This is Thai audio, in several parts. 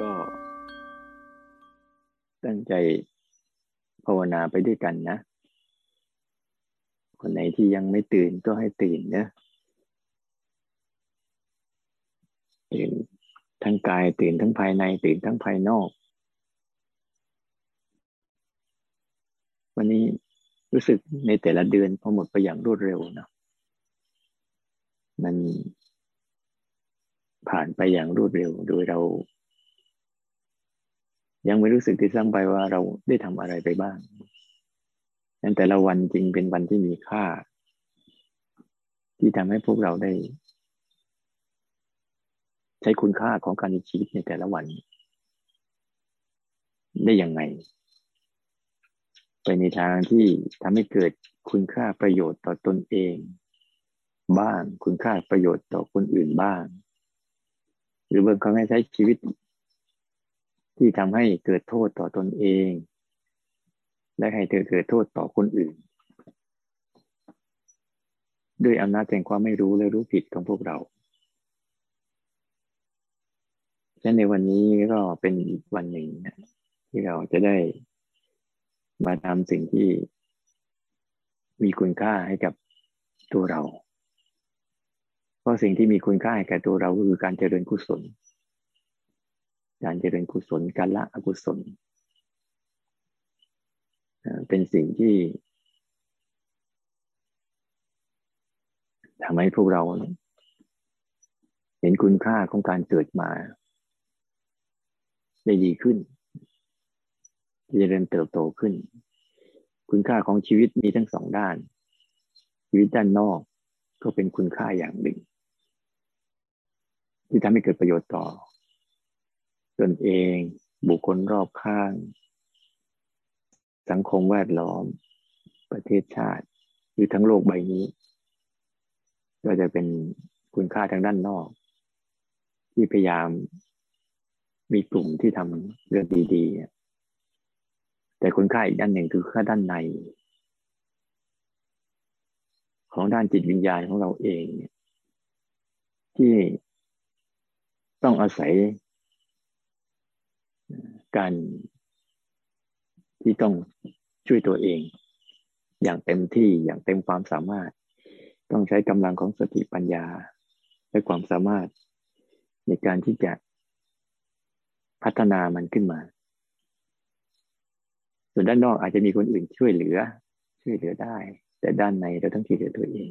ก็ตั้งใจภาวนาไปด้วยกันนะ คนไหนที่ยังไม่ตื่นก็ให้ตื่นนะตื่นทั้งกายตื่นทั้งภายในตื่นทั้งภายนอก วันนี้รู้สึกในแต่ละเดือนพอหมดไปอย่างรวดเร็วนะมันผ่านไปอย่างรวดเร็วโดยเรา ยังไม่รู้สึกที่ซ้ำไปว่าเราได้ทำอะไรไปบ้างนั้นแต่ละวันจริงเป็นวันที่มีค่า ที่ทำให้พวกเราได้ ใช้คุณค่าของการมีชีวิตในแต่ละวัน ได้อย่างไง ไปในทางที่ทำให้เกิดคุณค่าประโยชน์ต่อตนเอง บ้างคุณค่าประโยชน์ต่อคนอื่นบ้าง หรือบางครั้งให้ใช้ชีวิต ที่ทำให้เกิดโทษต่อตนเอง และให้เธอเกิดโทษต่อคนอื่น ด้วยอำนาจแห่งความไม่รู้และรู้ผิดของพวกเราฉะนั้นในวันนี้ก็เป็นอีกวันหนึ่งที่เราจะได้มาทำสิ่งที่มีคุณค่าให้กับตัวเรา เพราะสิ่งที่มีคุณค่าให้กับตัวเราคือการเจริญกุศล การเจริญกุศลการละอกุศล เป็นสิ่งที่ทำให้พวกเรา เห็นคุณค่าของการเกิดมา ได้ดีขึ้นเจริญเติบโตขึ้น คุณค่าของชีวิตมีทั้งสองด้าน ชีวิตด้านนอกก็เป็นคุณค่าอย่างหนึ่ง ที่ทำให้เกิดประโยชน์ต่อ ตนเอง บุคคลรอบข้าง สังคมแวดล้อม ประเทศชาติ หรือทั้งโลกใบนี้ ก็จะเป็นคุณค่าทางด้านนอก ที่พยายามมีกลุ่มที่ทำเรื่องดีๆ แต่คุณค่าอีกด้านหนึ่งคือค่าด้านใน ของด้านจิตวิญญาณของเราเองที่ต้องอาศัย การที่ต้องช่วยตัวเอง อย่างเต็มที่อย่างเต็มความสามารถ ต้องใช้กำลังของสติปัญญา และความสามารถ ในการที่จะพัฒนามันขึ้นมา ส่วนด้านนอกอาจจะมีคนอื่นช่วยเหลือ ช่วยเหลือได้ แต่ด้านในเราต้องช่วยเหลือตัวเอง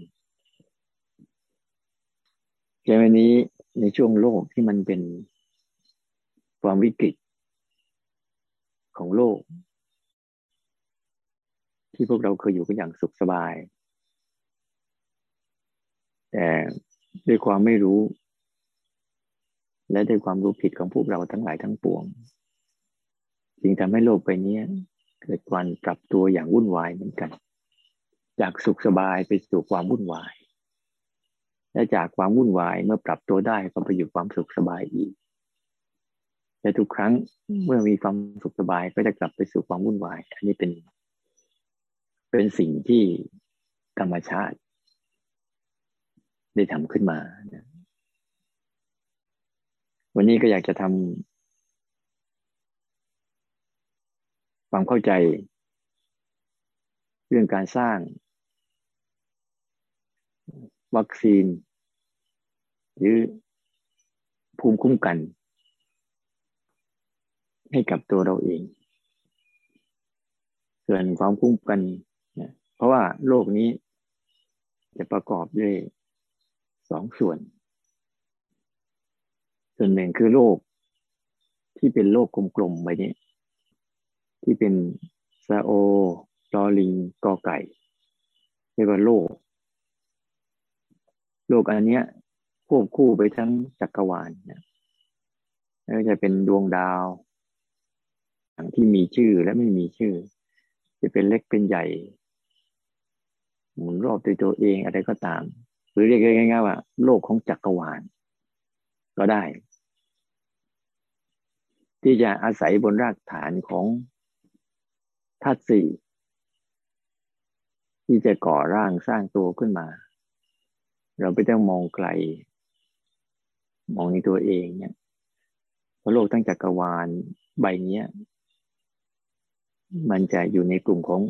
ในวันนี้ในช่วงโลกที่มันเป็นความวิกฤต ของโลก ที่พวกเราเคยอยู่กันอย่างสุขสบาย แต่ด้วยความไม่รู้ และด้วยความรู้ผิดของพวกเราทั้งหลายทั้งปวงจึงทำให้โลกไปนี้เกิดการปรับตัวอย่างวุ่นวายเหมือนกัน จากสุขสบายไปสู่ความวุ่นวาย และจากความวุ่นวายเมื่อปรับตัวได้ก็ไปอยู่ความสุขสบายอีก แต่ทุกครั้งเมื่อมีความสุขสบายก็จะกลับไปสู่ความวุ่นวาย อันนี้เป็น เป็นสิ่งที่ธรรมชาติ ได้ทำขึ้นมา วันนี้ก็อยากจะทำความเข้าใจ เรื่องการสร้าง วัคซีน หรือภูมิคุ้มกัน ให้กับตัวเราเอง ส่วนความคุ้มกันนะเพราะว่าโลกนี้จะประกอบด้วยสองส่วน ส่วนหนึ่งคือโลกที่เป็นโลกกลมๆไปนี้ที่เป็นซาโอลอลิงกอไก่เรียกว่าโลก โลกอันเนี้ยควบคู่ไปทั้งจักรวาลนะแล้วจะเป็นดวงดาวางที่มีชื่อและไม่มีชื่อ จะเป็นเล็กเป็นใหญ่ หมุนรอบตัวตัวเองอะไรก็ตาม หรือเรียกง่ายๆว่า โลกของจักรวาล ก็ได้ ที่จะอาศัยบนรากฐานของธาตุสี่ที่จะก่อร่างสร้างตัวขึ้นมา เราไม่ต้องมองไกล มองในตัวเองเนี่ยพราะโลกทั้งจักรวาลใบนี้ มันจะอยู่ในกลุ่มของ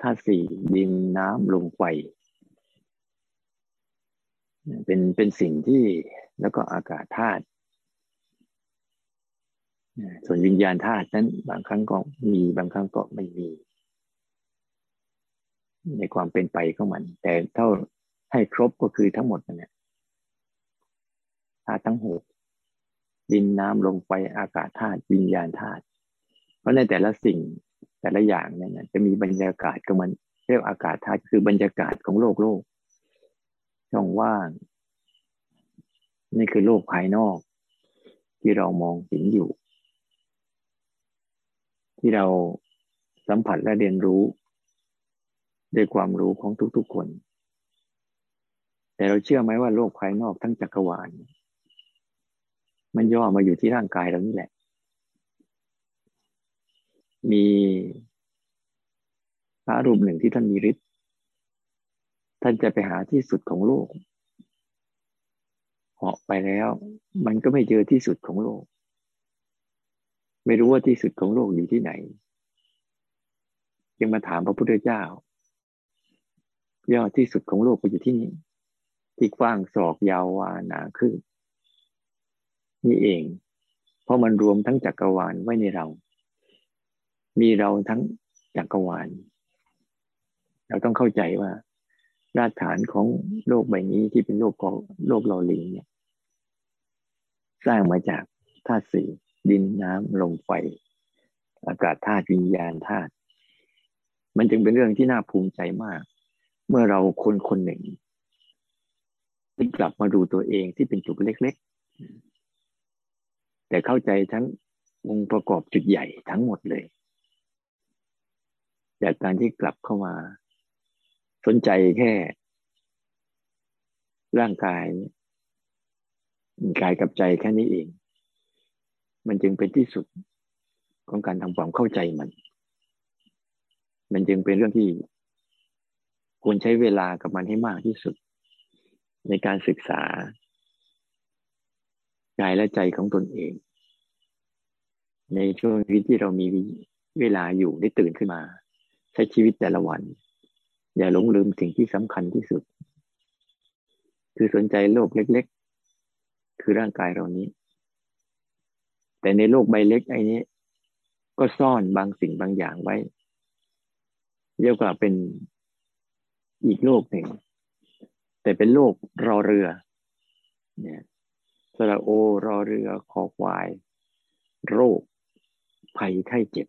ธาตุสี่ดินน้ำลมไฟเป็นเป็นสิ่งที่แล้วก็อากาศธาตุส่วนวิญญาณธาตุนั้นบางครั้งก็มีบางครั้งก็ไม่มี ในความเป็นไปของมัน แต่เท่าให้ครบก็คือทั้งหมดนั่นแหละธาตุทั้งหกดินน้ำลมไฟอากาศธาตุวิญญาณธาตุ ราะในแต่ละสิ่งแต่ละอย่างเนี่ยจะมีบรรยากาศก็มันเรียกอากาศธาตุคือบรรยากาศของโลกโลกช่องว่าง นี่คือโลกภายนอก ที่เรามองเห็นอยู่ ที่เราสัมผัสและเรียนรู้ด้วยความรู้ของทุกๆคน แต่เราเชื่อไหมว่าโลกภายนอกทั้งจักรวาลมันย่อมาอยู่ที่ร่างกายเรานี่แหละ มีพระรูปหนึ่งที่ท่านมีฤทธิ์ท่านจะไปหาที่สุดของโลกเหาะไปแล้ว มันก็ไม่เจอที่สุดของโลก ไม่รู้ว่าที่สุดของโลกอยู่ที่ไหนยังมาถามพระพุทธเจ้า ยอดที่สุดของโลกก็อยู่ที่นี่ ที่กว้างศอกยาววานาคือนี่เอง เพราะมันรวมทั้งจักรวาลไว้ในเรา มีเราทั้งจักรวาล เราต้องเข้าใจว่ารากฐานของโลกใบนี้ที่เป็นโลกของโลกลอลิงเนี่ย สร้างมาจากธาตุสี่ดินน้ำลมไฟ อากาศธาตุวิญญาณธาตุมันจึงเป็นเรื่องที่น่าภูมิใจมาก เมื่อเราคนคนหนึ่งที่กลับมาดูตัวเองที่เป็นจุดเล็ก ๆ แต่เข้าใจทั้งองค์ประกอบจุดใหญ่ทั้งหมดเลย จากการที่กลับเข้ามา สนใจแค่ ร่างกายกายกับใจแค่นี้เอง มันจึงเป็นที่สุดของการทำความเข้าใจมัน มันจึงเป็นเรื่องที่ควรใช้เวลากับมันให้มากที่สุด ในการศึกษากายและใจของตนเอง ในช่วงชีวิตที่เรามีเวลาอยู่ได้ตื่นขึ้นมา ใช้ชีวิตแต่ละวัน อย่าหลงลืมสิ่งที่สำคัญที่สุด คือสนใจโลกเล็ก ๆ คือร่างกายเรานี้ แต่ในโลกใบเล็กไอ้นี้ ก็ซ่อนบางสิ่งบางอย่างไว้เรียกว่าเป็นอีกโลกหนึ่ง แต่เป็นโลกรอเรือ เนี่ยสระโอรอเรือคอควาย โรค ภัยไข้เจ็บ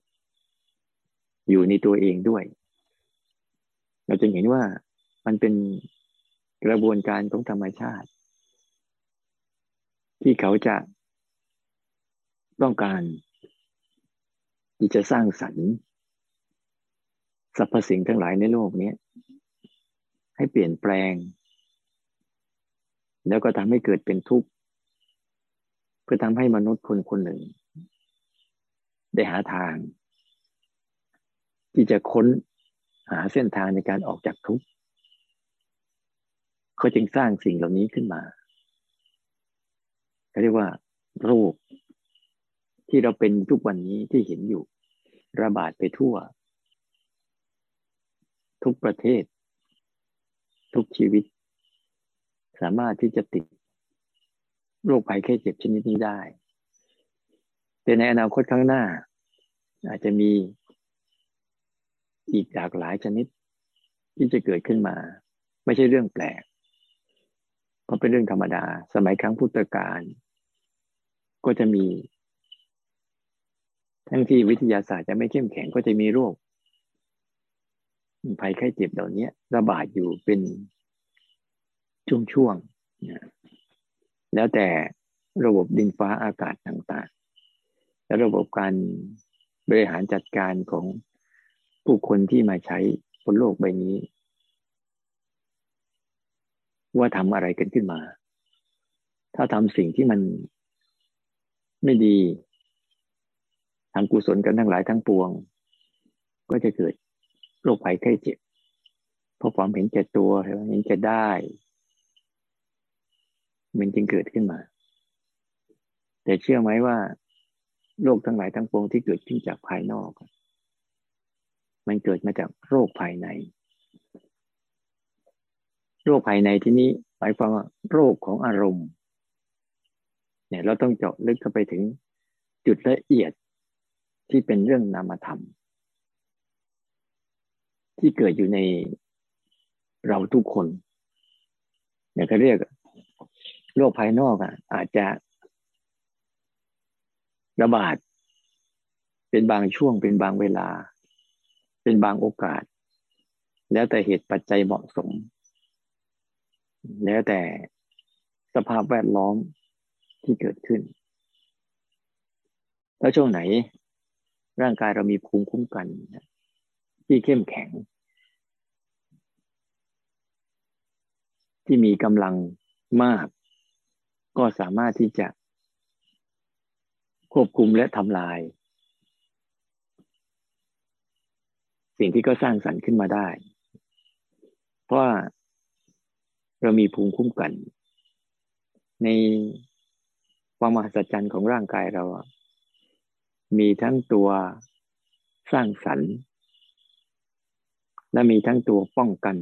อยู่ในตัวเองด้วย เราจะเห็นว่ามันเป็นกระบวนการของธรรมชาติ ที่เขาจะต้องการที่จะสร้างสรรค์สรรพสิ่งทั้งหลายในโลกนี้ให้เปลี่ยนแปลง แล้วก็ทำให้เกิดเป็นทุกข์เพื่อทำให้มนุษย์คนคนหนึ่ง ได้หาทาง ที่จะค้นหาเส้นทางในการออกจากทุกข์เขาจึงสร้างสิ่งเหล่านี้ขึ้นมาเขาเรียกว่าโรคที่เราเป็นทุกวันนี้ที่เห็นอยู่ ระบาดไปทั่ว ทุกประเทศ ทุกชีวิต สามารถที่จะติดโรคภัยแค่เจ็บชนิดนี้ได้ แต่ในอนาคตข้างหน้า อาจจะมี อีกหลากหลายชนิด ที่จะเกิดขึ้นมา ไม่ใช่เรื่องแปลก เพราะเป็นเรื่องธรรมดา สมัยครั้งพุทธกาลก็จะมี ทั้งที่วิทยาศาสตร์จะไม่เข้มแข็งก็จะมีโรคภัยไข้เจ็บเหล่านี้ระบาดอยู่เป็นช่วงๆแล้วแต่ระบบดินฟ้าอากาศต่างๆ และระบบการบริหารจัดการของ ผู้คนที่มาใช้บนโลกใบนี้ ว่าทำอะไรกันขึ้นมา ถ้าทำสิ่งที่มันไม่ดีทำกุศลกันทั้งหลายทั้งปวง ก็จะเกิดโรคภัยไข้เจ็บเพราะความเห็นแก่ตัวเห็นแก่ได้ มันจึงเกิดขึ้นมา แต่แต่เชื่อไหมว่า โรคทั้งหลายทั้งปวงที่เกิดขึ้นจากภายนอก มันเกิดมาจากโรคภายใน โรคภายในที่นี้หมายความว่าโรคของอารมณ์ เนี่ยเราต้องเจาะลึกเข้าไปถึงจุดละเอียดที่เป็นเรื่องนามธรรม ที่เกิดอยู่ในเราทุกคนเนี่ยเขาเรียกโรคภายนอกอะ อาจจะระบาดเป็นบางช่วงเป็นบางเวลา เป็นบางโอกาส แล้วแต่เหตุปัจจัยเหมาะสม แล้วแต่สภาพแวดล้อมที่เกิดขึ้น แล้วช่วงไหน ร่างกายเรามีภูมิคุ้มกัน ที่เข้มแข็ง ที่มีกำลังมาก ก็สามารถที่จะควบคุมและทำลาย สิ่งที่ก็สร้างสรรค์ขึ้นมาได้ เพราะว่าเรามีภูมิคุ้มกัน ในความมหัศจรรย์ของร่างกายเรา มีทั้งตัวสร้างสรรค์ และมีทั้งตัวป้องกัน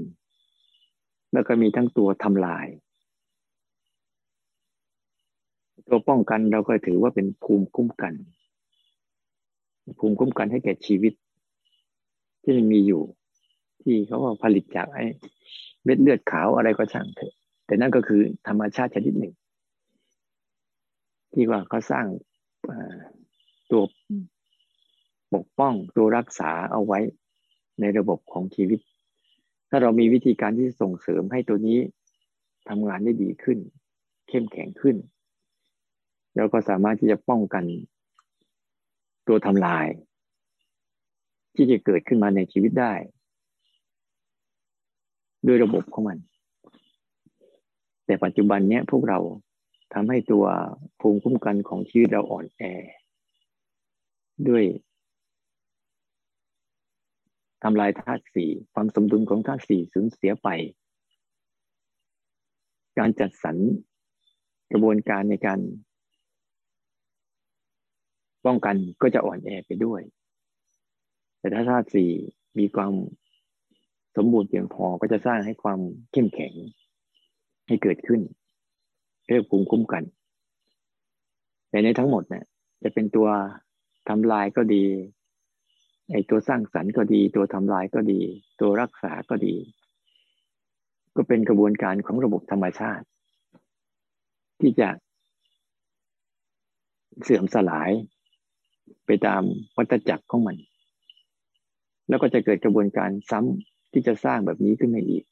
แล้วก็มีทั้งตัวทำลาย ตัวป้องกันเราก็ถือว่าเป็นภูมิคุ้มกัน ภูมิคุ้มกันให้แก่ชีวิต ที่มีอยู่ ที่เขาว่าผลิตจากไอ้เม็ดเลือดขาวอะไรก็ช่างเถอะ แต่นั่นก็คือธรรมชาติชนิดหนึ่ง ที่ว่าเขาสร้างตัวปกป้องตัวรักษาเอาไว้ในระบบของชีวิต ถ้าเรามีวิธีการที่ส่งเสริมให้ตัวนี้ทำงานได้ดีขึ้น เข้มแข็งขึ้น แล้วก็สามารถที่จะป้องกัน ตัวทำลาย ที่จะเกิดขึ้นมาในชีวิตได้ด้วยระบบของมัน แต่ปัจจุบันเนี้ยพวกเราทำให้ตัวภูมิคุ้มกันของชีวิตเราอ่อนแอ ด้วยทำลายธาตุสี่ความสมดุลของธาตุสี่สูญเสียไป การจัดสรรกระบวนการในการ ป้องกันก็จะอ่อนแอไปด้วย แต่ถ้าธาตุสี่มีความสมบูรณ์เพียงพอก็จะสร้างให้ความเข้มแข็งให้เกิดขึ้นเรียกภูมิคุ้มกัน แต่ในทั้งหมดเนี่ยจะเป็นตัวทำลายก็ดีไอตัวสร้างสรรค์ก็ดี ตัวทำลายก็ดี ตัวรักษาก็ดี ก็เป็นกระบวนการของระบบธรรมชาติ ที่จะเสื่อมสลายไปตามวัฏจักรของมัน แล้วก็จะเกิดกระบวนการซ้ำที่จะสร้างแบบนี้ขึ้นมาอีก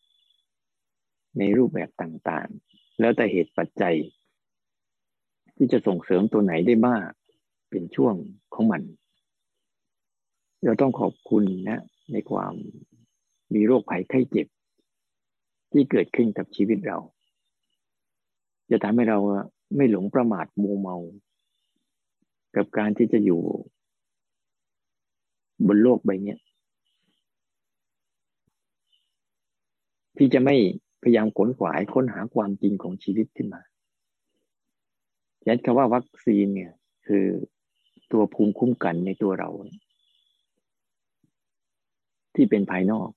ในรูปแบบต่างๆ แล้วแต่เหตุปัจจัย ที่จะส่งเสริมตัวไหนได้มากเป็นช่วงของมัน เราต้องขอบคุณนะในความมีโรคภัยไข้เจ็บ ที่เกิดขึ้นกับชีวิตเรา จะทำให้เราไม่หลงประมาทมัวเมา กับการที่จะอยู่ บนโลกใบนี้ ที่จะไม่พยายามขนขวายค้นหาความจริงของชีวิตขึ้นมายันคำว่าวัคซีนเนี่ย คือตัวภูมิคุ้มกันในตัวเรา ที่เป็นภายนอก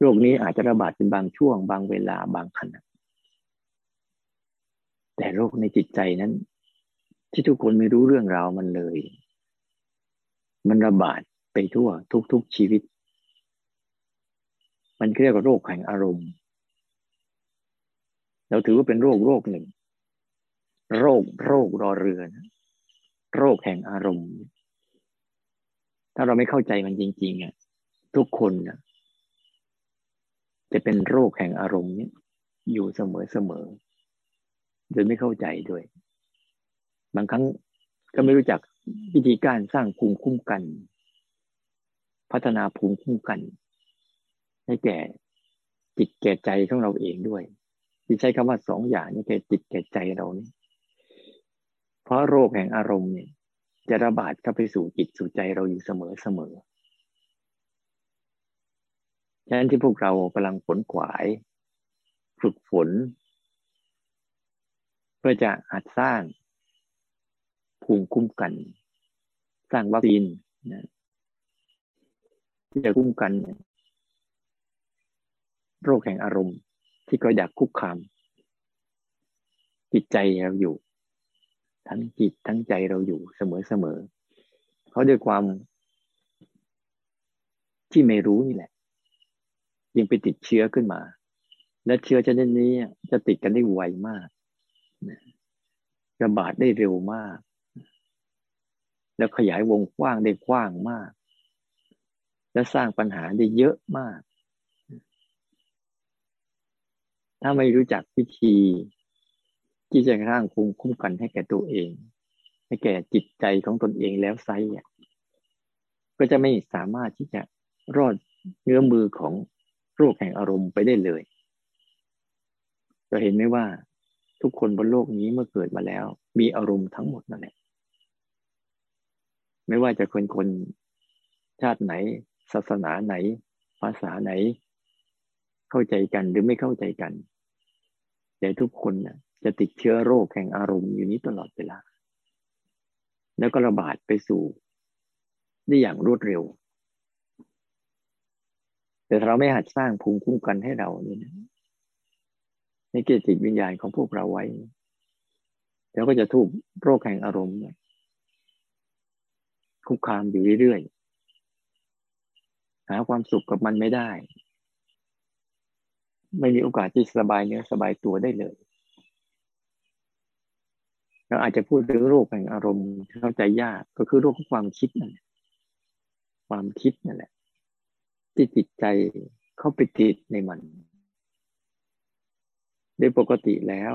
โรคนี้อาจจะระบาดเป็นบางช่วง บางเวลาบางขณะแต่โรคในจิตใจนั้น ที่ทุกคนไม่รู้เรื่องราวมันเลย มันระบาดไปทั่วทุกๆชีวิต มันเรียกว่าโรคแห่งอารมณ์ เราถือว่าเป็นโรคโรคหนึ่ง โรคโรครอเรือนะโรคแห่งอารมณ์ ถ้าเราไม่เข้าใจมันจริงๆอะทุกคนนะจะเป็นโรคแห่งอารมณ์นี้อยู่เสมอเสมอโดยไม่เข้าใจด้วย บางครั้งก็ไม่รู้จักวิธีการสร้างภูมิคุ้มกัน พัฒนาภูมิคุ้มกัน ให้แก่จิตแก่ใจของเราเองด้วย ที่ใช้คำว่าสองอย่างนี่แก่จิตแก่ใจเรานี่เพราะโรคแห่งอารมณ์เนี่ย จะระบาดเข้าไปสู่จิตสู่ใจเราอยู่เสมอเสมอฉะนั้นที่พวกเรากำลังฝนขวายฝึกฝน เพื่อจะหัดสร้างภูมิคุ้มกัน สร้างวัคซีนนะที่จะคุ้มกัน โรคแห่งอารมณ์ ที่ก็อยากคุกคาม จิตใจเราอยู่ ทั้งจิตทั้งใจเราอยู่เสมอเสมอเพราะด้วยความที่ไม่รู้นี่แหละ ยังไปติดเชื้อขึ้นมา และเชื้อชนิดนี้จะติดกันได้ไวมากระบาดได้เร็วมาก แล้วขยายวงกว้างได้กว้างมาก และสร้างปัญหาได้เยอะมาก ถ้าไม่รู้จักวิธี ที่จะสร้างภูมิคุ้มกันให้แก่ตัวเอง ให้แก่จิตใจของตนเองแล้วไซก็จะไม่สามารถที่จะรอดเนื้อมือของโรคแห่งอารมณ์ไปได้เลยเราเห็นไหมว่าทุกคนบนโลกนี้เมื่อเกิดมาแล้ว มีอารมณ์ทั้งหมดนั่นแหละไม่ว่าจะคนคนชาติไหน ศาสนาไหน ภาษาไหน เข้าใจกันหรือไม่เข้าใจกัน แต่ทุกคนนะจะติดเชื้อโรคแห่งอารมณ์อยู่นี้ตลอดเวลา แล้วก็ระบาดไปสู่ได้อย่างรวดเร็ว แต่เราไม่หัดสร้างภูมิคุ้มกันให้เราเนี่ยนะในเกจิตวิญญาณของพวกเราไว้ แล้วก็จะถูกโรคแห่งอารมณ์คุกคามอยู่เรื่อยๆหาความสุขกับมันไม่ได้ ไม่มีโอกาสที่สบายเนื้อสบายตัวได้เลยเราอาจจะพูดถึงโรคแห่งอารมณ์เข้าใจยากก็คือโรคของความคิดนั่นแหละความคิดนั่นแหละ ที่จิตใจเข้าไปติดในมันโดยปกติแล้ว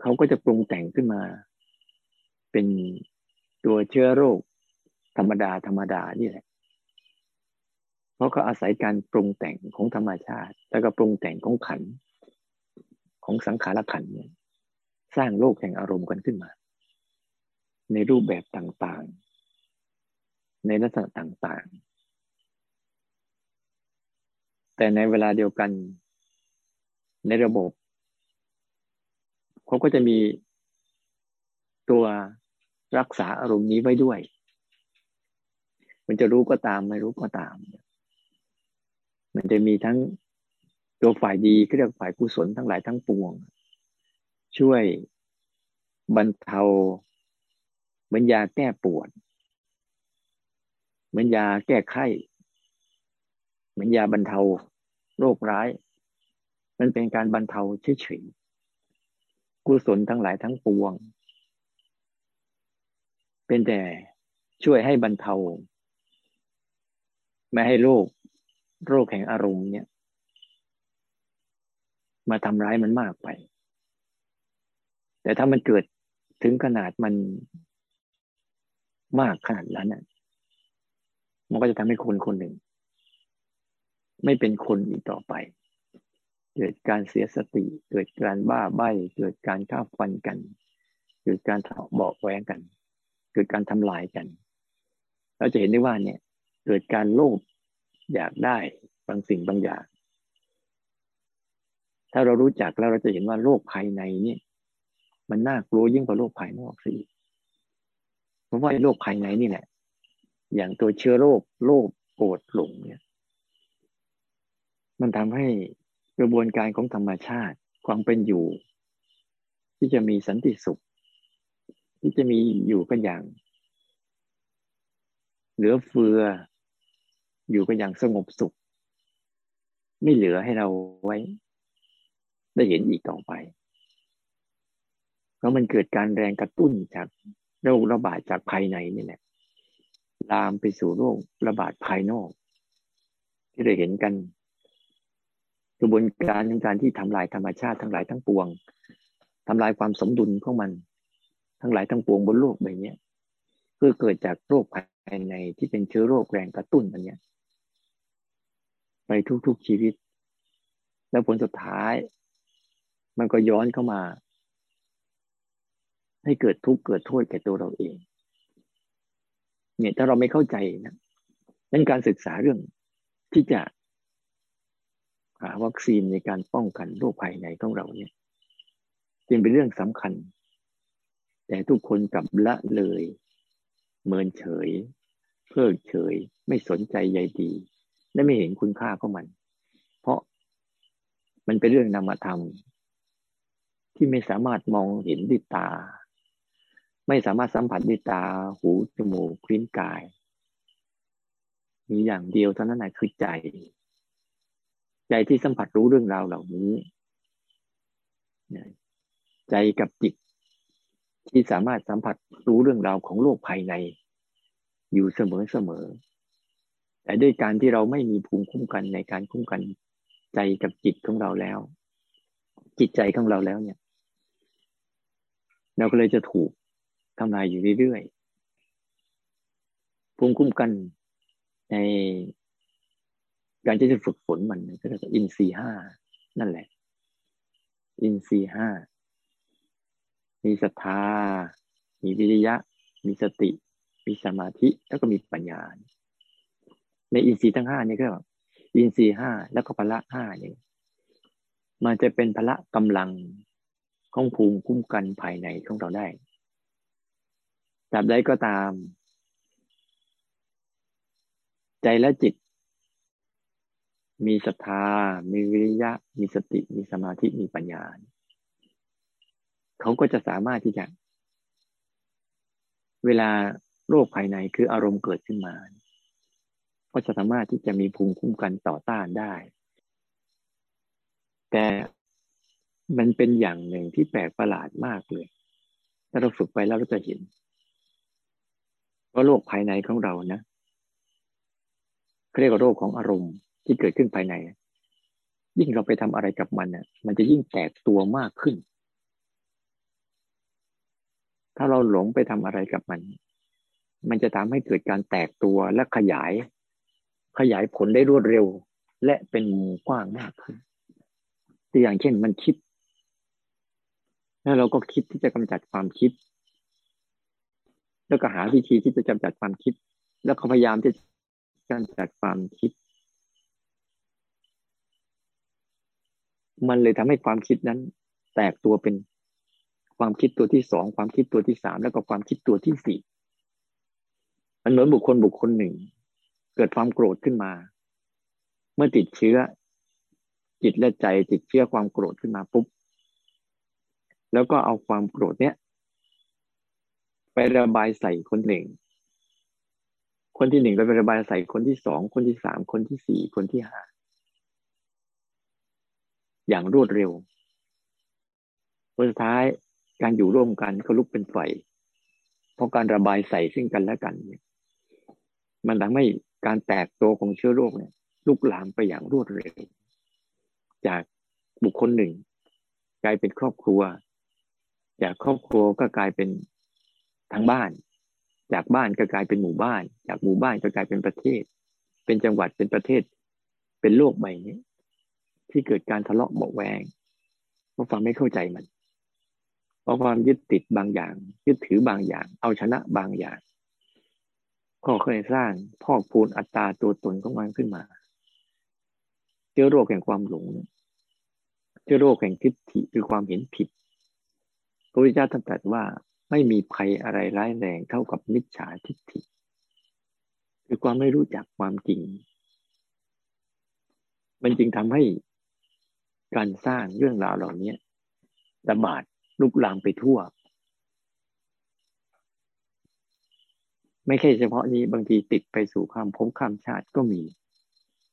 เขาก็จะปรุงแต่งขึ้นมา เป็นตัวเชื้อโรคธรรมดาธรรมดานี่แหละ เพราะเขาอาศัยการปรุงแต่งของธรรมชาติ แล้วก็ปรุงแต่งของขัน ของสังขารขันเนี่ยสร้างโลกแห่งอารมณ์กันขึ้นมา ในรูปแบบต่างๆ ในลักษณะต่างๆ แต่ในเวลาเดียวกัน ในระบบเขาก็จะมีตัวรักษาอารมณ์นี้ไว้ด้วย มันจะรู้ก็ตามไม่รู้ก็ตาม มันจะมีทั้งตัวฝ่ายดีก็เรียกฝ่ายกุศลทั้งหลายทั้งปวง ช่วยบรรเทาเหมือนยาแก้ปวด เหมือนยาแก้ไข้ เหมือนยาบรรเทาโรคร้าย มันเป็นการบรรเทาเฉยๆกุศลทั้งหลายทั้งปวง เป็นแต่ช่วยให้บรรเทา ไม่ให้โรค โรคแห่งอารมณ์เนี่ย มาทำร้ายมันมากไป แต่ถ้ามันเกิดถึงขนาดมันมากขนาดนั้นน่ะมันก็จะทำให้คนคนหนึ่ง ไม่เป็นคนอีกต่อไป เกิดการเสียสติ เกิดการบ้าใบ้เกิดการฆ่าฟันกัน เกิดการเถาะเบอกแว้งกัน เกิดการทำลายกัน เราจะเห็นได้ว่าเนี่ย เกิดการโลภ อยากได้บางสิ่งบางอย่าง ถ้าเรารู้จักแล้วเราจะเห็นว่าโลกภายในเนี่ยมันน่ากลัวยิ่งกว่าโลกภายนอกสิเพราะว่าโลกภายในนี่แหละ อย่างตัวเชื้อโรคโลภโกรธหลงเนี่ย มันทำให้กระบวนการของธรรมชาติความเป็นอยู่ ที่จะมีสันติสุข ที่จะมีอยู่กันอย่าง เหลือเฟือ อยู่กันอย่างสงบสุข ไม่เหลือให้เราไว้ ได้เห็นอีกต่อไป เพราะมันเกิดการแรงกระตุ้นจากโรคระบาดจากภายในนี่แหละลามไปสู่โรคระบาดภายนอก ที่เราเห็นกันกระบวนการในการที่ทำลายธรรมชาติทั้งหลายทั้งปวงทำลายความสมดุลของมัน ทั้งหลายทั้งปวงบนโลกใบนี้เพื่อเกิดจากโรคภายในที่เป็นเชื้อโรคแรงกระตุ้นอันนี้ ไปทุกๆชีวิต แล้วผลสุดท้าย มันก็ย้อนเข้ามา ให้เกิดทุกข์เกิดโทษแก่ตัวเราเอง เนี่ยถ้าเราไม่เข้าใจนะนั้นการศึกษาเรื่องที่จะหาวัคซีนในการป้องกันโรคภายในของเราเนี่ย จึงเป็นเรื่องสำคัญ แต่ทุกคนกลับละเลย เมินเฉย เพิกเฉยไม่สนใจใยดี และไม่เห็นคุณค่าของมัน เพราะมันเป็นเรื่องนามธรรมที่ไม่สามารถมองเห็นด้วยตา ไม่สามารถสัมผัสด้วยตา หูจมูกลิ้นกาย มีอย่างเดียวเท่านั้นนะคือใจ ใจที่สัมผัสรู้เรื่องราวเหล่านี้ ใจกับจิตที่สามารถสัมผัสรู้เรื่องราวของโลกภายใน อยู่เสมอเสมอ แต่ด้วยการที่เราไม่มีภูมิคุ้มกันในการคุ้มกันใจกับจิตของเราแล้ว จิตใจของเราแล้วเนี่ย เราก็เลยจะถูกทำลายอยู่เรื่อยๆภูมิคุ้มกันในการที่จะฝึกฝนมันก็เรียกว่าอินทรีห้านั่นแหละ อินทรีห้ามีศรัทธา มีวิริยะ มีสติ มีสมาธิ แล้วก็มีปัญญา ในอินทรีย์ทั้งห้านี่ก็อินทรีย์ห้าแล้วก็พละห้านี่มันจะเป็นพละกำลังของภูมิคุ้มกันภายในของเราได้จับได้ก็ตาม ใจและจิต มีศรัทธา มีวิริยะ มีสติ มีสมาธิ มีปัญญา เขาก็จะสามารถที่จะ เวลาโรคภายในคืออารมณ์เกิดขึ้นมา ก็จะสามารถที่จะมีภูมิคุ้มกันต่อต้านได้ แต่มันเป็นอย่างหนึ่งที่แปลกประหลาดมากเลย ถ้าเราฝึกไปแล้วเราจะเห็นว่าโรคภายในของเรานะเรียกว่าโรคของอารมณ์ที่เกิดขึ้นภายใน ยิ่งเราไปทำอะไรกับมันเนี่ยมันจะยิ่งแตกตัวมากขึ้น ถ้าเราหลงไปทำอะไรกับมัน มันจะทำให้เกิดการแตกตัวและขยาย ขยายผลได้รวดเร็ว และเป็นมุมกว้างมากขึ้นตัวอย่างเช่นมันคิด แล้วเราก็คิดที่จะกำจัดความคิด แล้วก็หาวิธีที่จะกำจัดความคิด แล้วก็พยายามที่จะกำจัดความคิด มันเลยทำให้ความคิดนั้น แตกตัวเป็นความคิดตัวที่สองความคิดตัวที่สามแล้วก็ความคิดตัวที่สี่มันเหมือนบุคคลบุคคลหนึ่ง เกิดความโกรธขึ้นมา เมื่อติดเชื้อ จิตและใจติดเชื้อความโกรธขึ้นมาปุ๊บแล้วก็เอาความโกรธเนี้ยไประบายใส่คนหนึ่ง คนที่หนึ่งไประบายใส่คนที่สอง คนที่สาม คนที่สี่ คนที่ห้า อย่างรวดเร็วคนสุดท้ายการอยู่ร่วมกันก็ลุกเป็นไฟ เพราะการระบายใส่ซึ่งกันและกันเนี่ยมันทำให้ การแตกตัวของเชื้อโรคเนี่ยลุกลามไปอย่างรวดเร็ว จากบุคคลหนึ่ง กลายเป็นครอบครัว จากครอบครัวก็กลายเป็นทั้งบ้าน จากบ้านก็กลายเป็นหมู่บ้าน จากหมู่บ้านก็กลายเป็นประเทศ เป็นจังหวัดเป็นประเทศ เป็นโลกใบนี้ ที่เกิดการทะเลาะเบาแวงเพราะฟังไม่เข้าใจมัน เพราะความยึดติดบางอย่าง ยึดถือบางอย่าง เอาชนะบางอย่าง ก็เคยสร้างพอกพูนอัตราตัวตนของมันขึ้นมา เชื้อโรคแห่งความหลงเชื้อโรคแห่งทิฏฐิคือความเห็นผิดพระพุทธเจ้าท่านตรัสว่าไม่มีภัยอะไรร้ายแรงเท่ากับมิจฉาทิฏฐิ คือความไม่รู้จักความจริง มันจึงทำให้การสร้างเรื่องราวเหล่านี้ระบาดลุกลามไปทั่ว ไม่ใช่เฉพาะนี้บางทีติดไปสู่ความพบข้ามชาติก็มี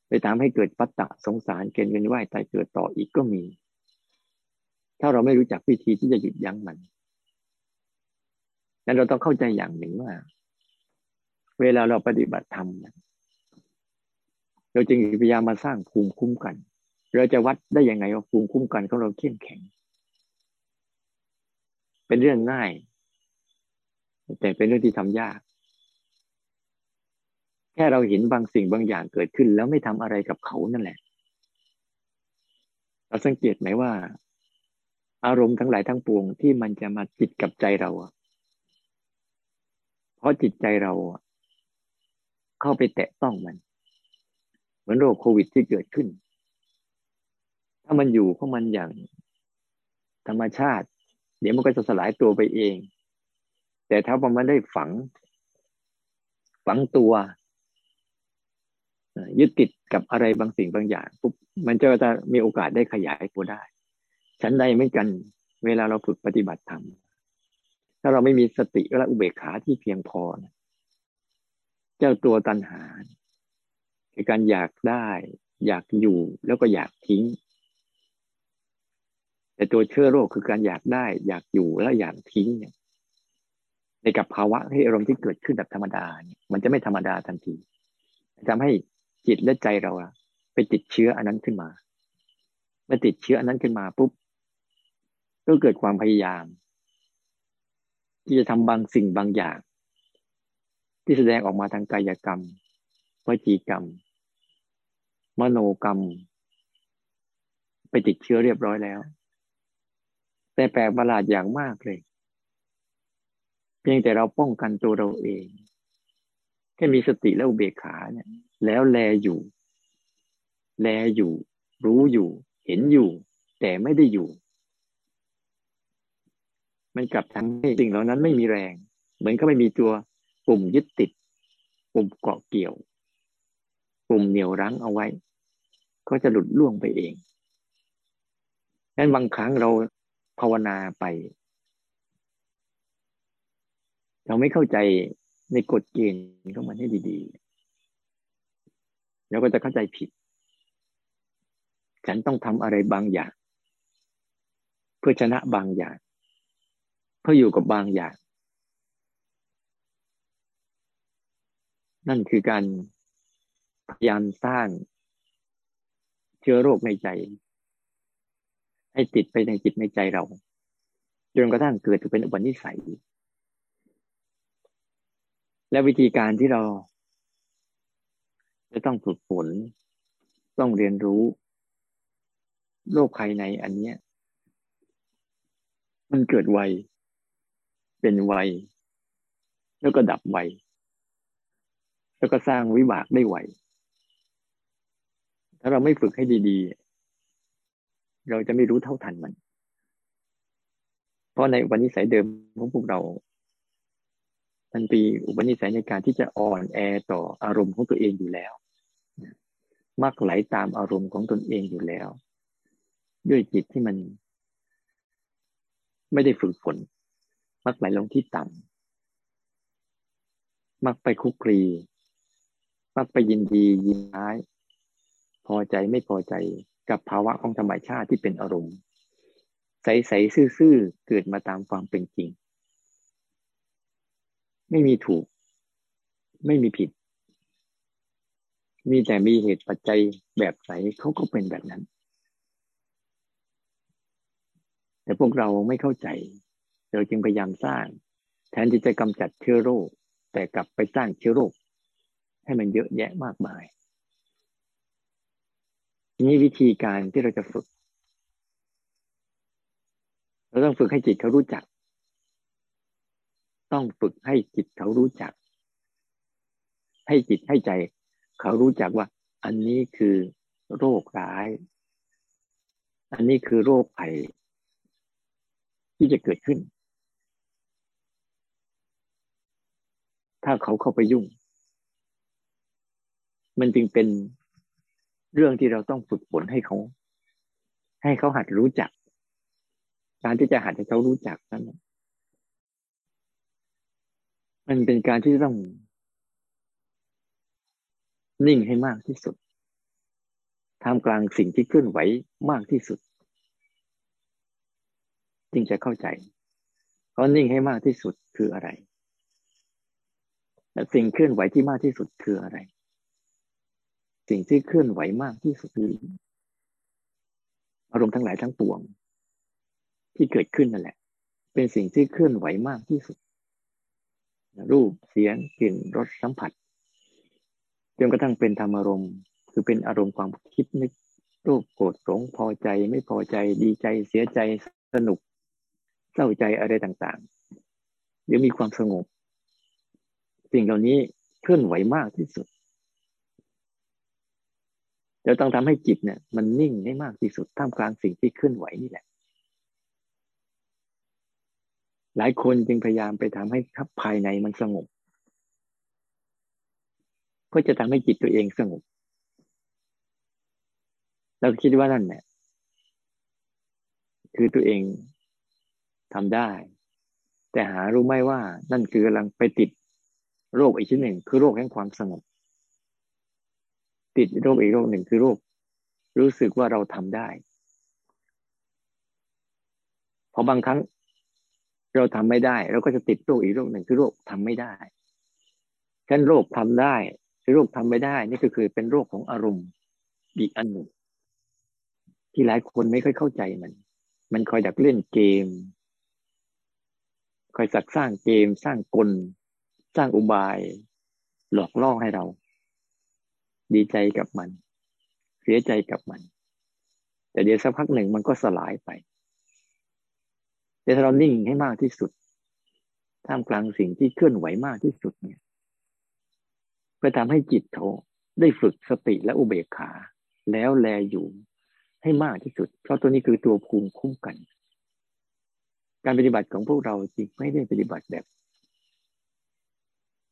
ไปทำให้เกิดปัตตะสงสารเกณฑ์เวียนว่ายตายเกิดต่ออีกก็มี ถ้าเราไม่รู้จักวิธีที่จะหยุดยั้งมันนั้นเราต้องเข้าใจอย่างหนึ่งว่า เวลาเราปฏิบัติธรรมเราจึงพยายามมาสร้างภูมิคุ้มกัน เราจะวัดได้ยังไงว่าภูมิคุ้มกันของเราเข้มแข็ง เป็นเรื่องง่าย แต่เป็นเรื่องที่ทำยาก แค่เราเห็นบางสิ่งบางอย่างเกิดขึ้น แล้วไม่ทำอะไรกับเขานั่นแหละ เราสังเกตไหมว่า อารมณ์ทั้งหลายทั้งปวงที่มันจะมาจิตกับใจเราเพราะจิตใจเราเข้าไปแตะต้องมัน เหมือนโรคโควิดที่เกิดขึ้น ถ้ามันอยู่ของมันอย่างธรรมชาติ เดี๋ยวมันก็จะสลายตัวไปเอง แต่ถ้ามันได้ฝังฝังตัว ยึดติดกับอะไรบางสิ่งบางอย่างปุ๊บมันจะจะมีโอกาสได้ขยายตัวได้ฉันใดไม่กัน เวลาเราฝึกปฏิบัติธรรมถ้าเราไม่มีสติและอุเบกขาที่เพียงพอนะเจ้าตัวตัณหาคือการอยากได้ อยากอยู่แล้วก็อยากทิ้ง แต่ตัวเชื้อโรคคือการอยากได้ อยากอยู่แล้วอยากทิ้งเนี่ยในกับภาวะที่อารมณ์ที่เกิดขึ้นแบบธรรมดาเนี่ยมันจะไม่ธรรมดาทันทีทำให้ จิตและใจเราอะไปติดเชื้ออันนั้นขึ้นมาเมื่อติดเชื้ออันนั้นขึ้นมาปุ๊บก็เกิดความพยายาม ที่จะทำบางสิ่งบางอย่าง ที่แสดงออกมาทางกายกรรมวจีกรรม มโนกรรม ไปติดเชื้อเรียบร้อยแล้ว แต่แปลกประหลาดอย่างมากเลย เพียงแต่เราป้องกันตัวเราเองแค่มีสติและอุเบกขาเนี่ยแล้วแลอยู่ แลอยู่ รู้อยู่ เห็นอยู่ แต่ไม่ได้อยู่ มันกลับทำให้สิ่งเหล่านั้นไม่มีแรง เหมือนก็ไม่มีตัวปุ่มยึดติด ปุ่มเกาะเกี่ยวปุ่มเหนี่ยวรั้งเอาไว้ ก็จะหลุดล่วงไปเองนั้นบางครั้งเราภาวนาไป เราไม่เข้าใจในกฎเกณฑ์ของมันให้ดี ๆ แล้วก็จะเข้าใจผิด ฉันต้องทำอะไรบางอย่าง เพื่อชนะบางอย่าง เพื่ออยู่กับบางอย่าง นั่นคือการพยายามสร้างเชื้อโรคในใจ ให้ติดไปในจิตในใจเราจนกระทั่งเกิดเป็นอุปนิสัย และวิธีการที่เรา จะต้องฝึกฝน ต้องเรียนรู้ โลกภายในอันเนี้ย มันเกิดไว เป็นไว แล้วก็ดับไว แล้วก็สร้างวิบากได้ไว ถ้าเราไม่ฝึกให้ดีๆ เราจะไม่รู้เท่าทันมัน เพราะในวันนิสัยเดิมของพวกเรามันปีอุปนิสัยในการที่จะอ่อนแอต่ออารมณ์ของตัวเองอยู่แล้ว มักไหลตามอารมณ์ของตนเองอยู่แล้ว ด้วยจิตที่มัน ไม่ได้ฝึกฝน มักไหลลงที่ต่ำมักไปคุกคลีมักไปยินดียินร้าย พอใจไม่พอใจกับภาวะของธรรมชาติที่เป็นอารมณ์ ใสๆซื่อๆเกิดมาตามความเป็นจริง ไม่มีถูก ไม่มีผิด มีแต่มีเหตุปัจจัยแบบไหนเขาก็เป็นแบบนั้น แต่พวกเราไม่เข้าใจ เราจึงพยายามสร้าง แทนที่จะกำจัดเชื้อโรค แต่กลับไปสร้างเชื้อโรค ให้มันเยอะแยะมากมายนี่วิธีการที่เราจะฝึก เราต้องฝึกให้จิตเขารู้จัก ต้องฝึกให้จิตเขารู้จัก ให้จิตให้ใจ เขารู้จักว่า อันนี้คือโรคร้าย อันนี้คือโรคภัยที่จะเกิดขึ้น ถ้าเขาเข้าไปยุ่ง มันจึงเป็นเรื่องที่เราต้องฝึกฝนให้เขา ให้เขาหัดรู้จัก การที่จะหัดให้เขารู้จักนั้นมันเป็นการที่ต้อง นิ่งให้มากที่สุดท่ามกลางสิ่งที่เคลื่อนไหวมากที่สุด จึงจะเข้าใจเพราะนิ่งให้มากที่สุดคืออะไร และสิ่งเคลื่อนไหวที่มากที่สุดคืออะไร สิ่งที่เคลื่อนไหวมากที่สุดคืออารมณ์ทั้งหลายทั้งปวง ที่เกิดขึ้นนั่นแหละ เป็นสิ่งที่เคลื่อนไหวมากที่สุด รูปเสียงกลิ่นรสสัมผัส จนกระทั่งเป็นธรรมอารมณ์ คือเป็นอารมณ์ความคิดนึกรูปโกรธหลงพอใจไม่พอใจดีใจเสียใจสนุก เศร้าใจอะไรต่างๆหรือมีความสงบ สิ่งเหล่านี้เคลื่อนไหวมากที่สุดเราต้องทำให้จิตเนี่ย มันนิ่งให้มากที่สุดท่ามกลางสิ่งที่เคลื่อนไหวนี่แหละ หลายคนจึงพยายามไปทำให้ทับภายในมันสงบ ก็จะทำให้จิตตัวเองสงบเราคิดว่านั่นแหละคือตัวเองทำได้ แต่หารู้ไหมว่า นั่นคือกำลังไปติดโรคอีกชนิดหนึ่ง คือโรคแห่งความสงบติดโรคอีกโรคหนึ่งคือโรครู้สึกว่าเราทำได้พอบางครั้งเราทำไม่ได้ เราก็จะติดโรคอีกโรคหนึ่งคือโรคทำไม่ได้ฉันโรคทำได้ โรคทำไม่ได้ นี่ก็คือเป็นโรคของอารมณ์อีกอันหนึ่งที่หลายคนไม่ค่อยเข้าใจมัน มันคอยดักเล่นเกม คอยสักสร้างเกม สร้างกล สร้างอุบาย หลอกล่อให้เรา ดีใจกับมัน เสียใจกับมัน แต่เดี๋ยวสักพักหนึ่งมันก็สลายไปแต่ถ้าเรานิ่งให้มากที่สุด ท่ามกลางสิ่งที่เคลื่อนไหวมากที่สุดเนี่ย เพื่อทำให้จิตเขาได้ฝึกสติและอุเบกขา แล้วแลอยู่ให้มากที่สุด เพราะตัวนี้คือตัวภูมิคุ้มกัน การปฏิบัติของพวกเราจริงไม่ได้ปฏิบัติแบบ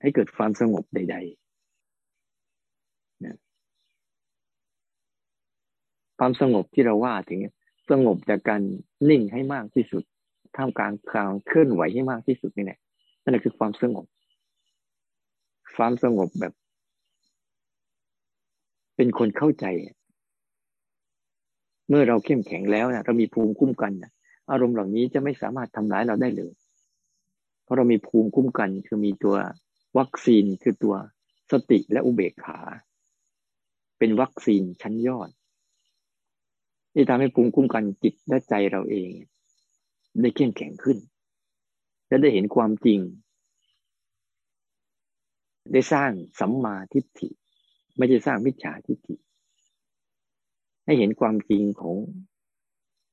ให้เกิดความสงบใดๆนะความสงบที่เราว่าถึงสงบจากการนิ่งให้มากที่สุดท่ามกลางการเคลื่อนไหวให้มากที่สุดนี่แหละนั่นแหละคือความสงบ ความสงบแบบ เป็นคนเข้าใจ เมื่อเราเข้มแข็งแล้วนะเรามีภูมิคุ้มกันนะอารมณ์เหล่านี้จะไม่สามารถทำร้ายเราได้เลย เพราะเรามีภูมิคุ้มกัน คือมีตัววัคซีนคือตัวสติและอุเบกขา เป็นวัคซีนชั้นยอดที่ทำให้ภูมิคุ้มกันจิตและใจเราเอง ได้เข้มแข็งขึ้น และได้เห็นความจริง ได้สร้างสัมมาทิฏฐิ ไม่ใช่สร้างมิจฉาทิฏฐิให้เห็นความจริงของ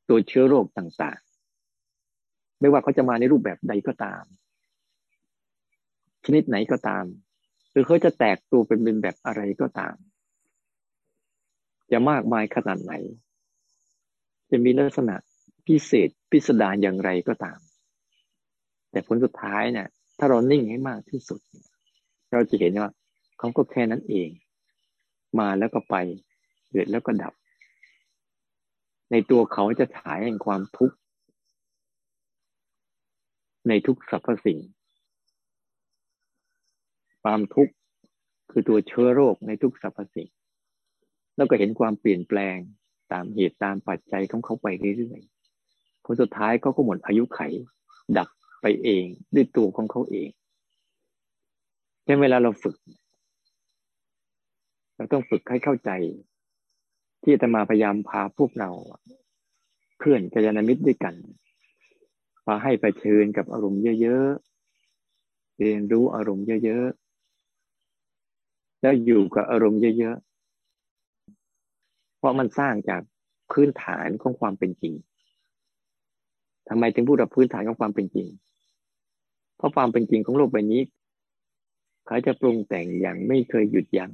ตัวเชื้อโรคต่างๆ ไม่ว่าเขาจะมาในรูปแบบใดก็ตาม ชนิดไหนก็ตาม หรือเขาจะแตกตัวเป็นเป็นแบบอะไรก็ตาม จะมากมายขนาดไหน จะมีลักษณะพิเศษพิสดารอย่างไรก็ตาม แต่ผลสุดท้ายเนี่ยถ้าเรานิ่งให้มากที่สุด เราจะเห็นว่าเขาก็แค่นั้นเอง มาแล้วก็ไป เกิดแล้วก็ดับ ในตัวเขาจะฉายแห่งความทุกข์ ในทุกสรรพสิ่ง ความทุกข์คือตัวเชื้อโรคในทุกสรรพสิ่ง แล้วก็เห็นความเปลี่ยนแปลงตามเหตุตามปัจจัยของเขาไปเรื่อยๆ ผลสุดท้ายเขาก็หมดอายุไข ดับไปเองด้วยตัวของเขาเองแค่เวลาเราฝึก เราต้องฝึกให้เข้าใจ ที่จะมาพยายามพาพวกเราเพื่อนกัลยาณมิตรด้วยกันพาให้ไปเชิญกับอารมณ์เยอะๆเรียนรู้อารมณ์เยอะๆแล้วอยู่กับอารมณ์เยอะๆเพราะมันสร้างจากพื้นฐานของความเป็นจริงทำไมถึงพูดถึงพื้นฐานของความเป็นจริง เพราะความเป็นจริงของโลกใบนี้เขาจะปรุงแต่งอย่างไม่เคยหยุดยัง้ง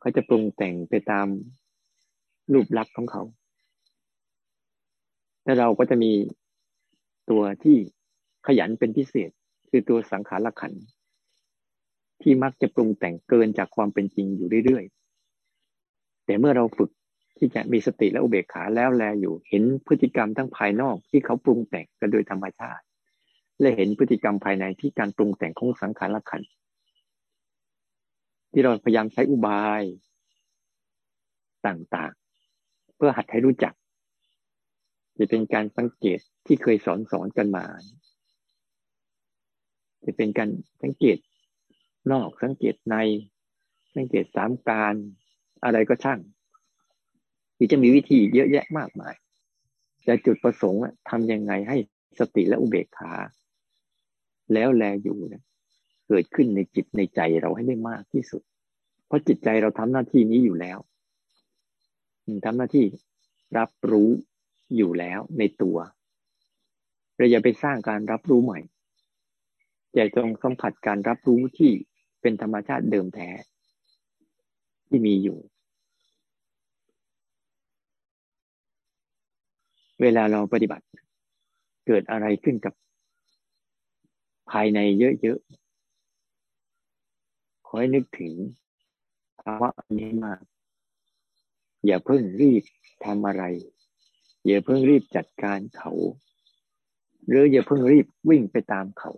เขาจะปรุงแต่งไปตามรูปลักษณ์ของเขา แล้วเราก็จะมีตัวที่ขยันเป็นพิเศษ คือตัวสังขารขัน ที่มักจะปรุงแต่งเกินจากความเป็นจริงอยู่เรื่อยๆ แต่เมื่อเราฝึกที่จะมีสติและอุเบกขาแล้วแลอยู่ เห็นพฤติกรรมทั้งภายนอกที่เขาปรุงแต่งกันโดยธรรมชาติ และเห็นพฤติกรรมภายในที่การปรุงแต่งของสังขารขัน ที่เราพยายามใช้อุบายต่างๆ เพื่อหัดให้รู้จัก จะเป็นการสังเกตที่เคยสอนสอนกันมา จะเป็นการสังเกตนอกสังเกตใน สังเกตสามการอะไรก็ช่างที่จะมีวิธีเยอะแยะมากมาย แต่จุดประสงค์ทำยังไงให้สติและอุเบกขา แล้วแลอยู่นะ เกิดขึ้นในจิตในใจเราให้ได้มากที่สุด เพราะจิตใจเราทำหน้าที่นี้อยู่แล้วทำหน้าที่รับรู้อยู่แล้วในตัวเราอย่าไปสร้างการรับรู้ใหม่อย่าจงสัมผัสการรับรู้ที่เป็นธรรมชาติเดิมแท้ที่มีอยู่ เวลาเราปฏิบัติ เกิดอะไรขึ้นกับภายในเยอะๆ ขอให้นึกถึงภาวะนี้มาก อย่าเพิ่งรีบทำอะไร อย่าเพิ่งรีบจัดการเขา หรืออย่าเพิ่งรีบวิ่งไปตามเขา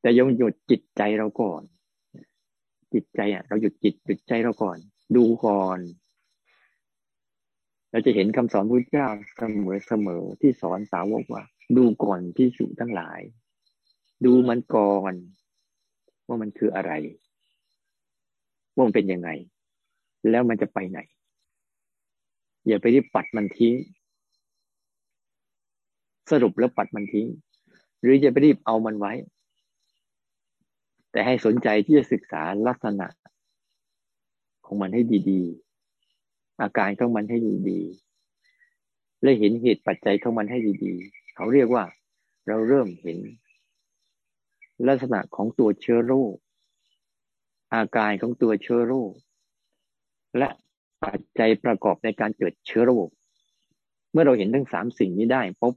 แต่ยงหยุดจิตใจเราก่อน จิตใจอะ เราหยุดจิตหยุดใจเราก่อน ดูก่อน เราจะเห็นคำสอนพระเจ้าเสมอเสมอที่สอนสาวกว่า ดูก่อนที่สุทั้งหลาย ดูมันก่อน ว่ามันคืออะไร ว่ามันเป็นยังไง แล้วมันจะไปไหน อย่าไปรีบปัดมันทิ้ง สรุปแล้วปัดมันทิ้ง หรือจะไปรีบเอามันไว้ แต่ให้สนใจที่จะศึกษาลักษณะ ของมันให้ดีๆ อาการของมันให้ดีๆและเห็นเหตุปัจจัยของมันให้ดีๆ เขาเรียกว่าเราเริ่มเห็น ลักษณะของตัวเชื้อโรค อาการของตัวเชื้อโรค และปัจจัยประกอบในการเกิดเชื้อโรค เมื่อเราเห็นทั้งสามสิ่งนี้ได้ปุ๊บ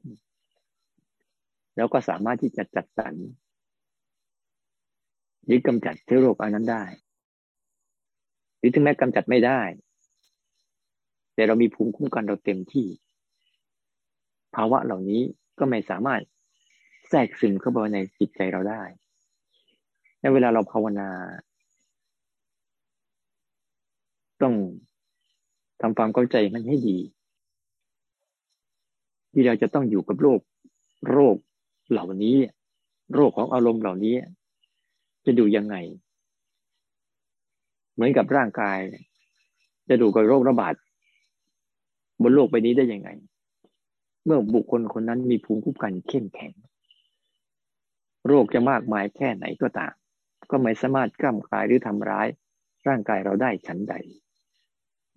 เราก็สามารถที่จะจัดสรรหรือกำจัดเชื้อโรคอันนั้นได้ หรือถึงแม้กำจัดไม่ได้ แต่เรามีภูมิคุ้มกันเราเต็มที่ ภาวะเหล่านี้ก็ไม่สามารถ แทรกซึมเข้าไปในจิตใจเราได้ในเวลาเราภาวนา ต้องทำความเข้าใจมันให้ดี ที่เราจะต้องอยู่กับโรคโรคเหล่านี้ โรคของอารมณ์เหล่านี้ จะดูยังไง เหมือนกับร่างกาย จะดูกับโรคระบาดบนโลกใบนี้ได้ยังไง เมื่อบุคคลคนนั้นมีภูมิคุ้มกันเข้มแข็ง โรคจะมากมายแค่ไหนก็ตาม ก็ไม่สามารถกล้ำกลายหรือทำร้าย ร่างกายเราได้ชั้นใด